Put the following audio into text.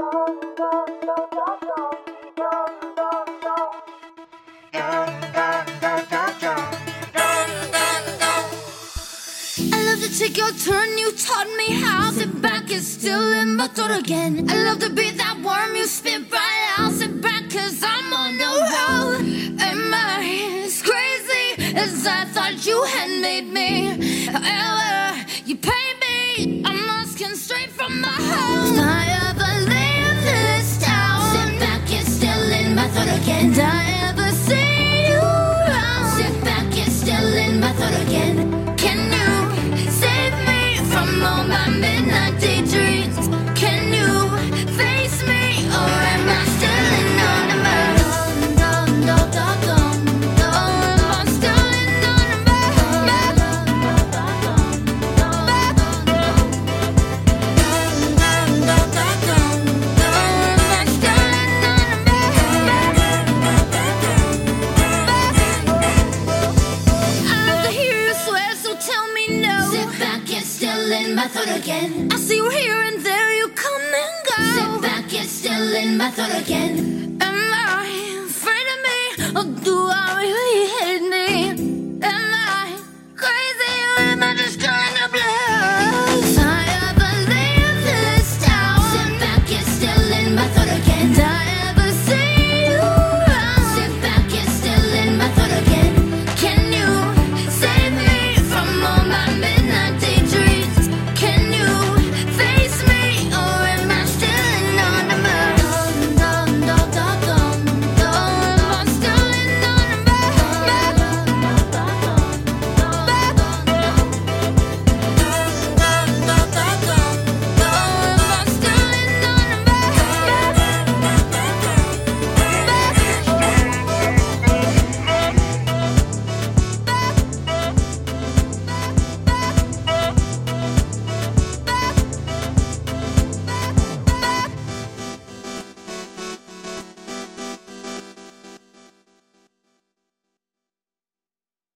I love to take your turn, you taught me how. Sit back and still in my throat again. I love to be again. Did Sit back and still in my throat again. I see you here and there, you come and go. Sit back and still in my throat again. Am I afraid of me, or do I really hate me?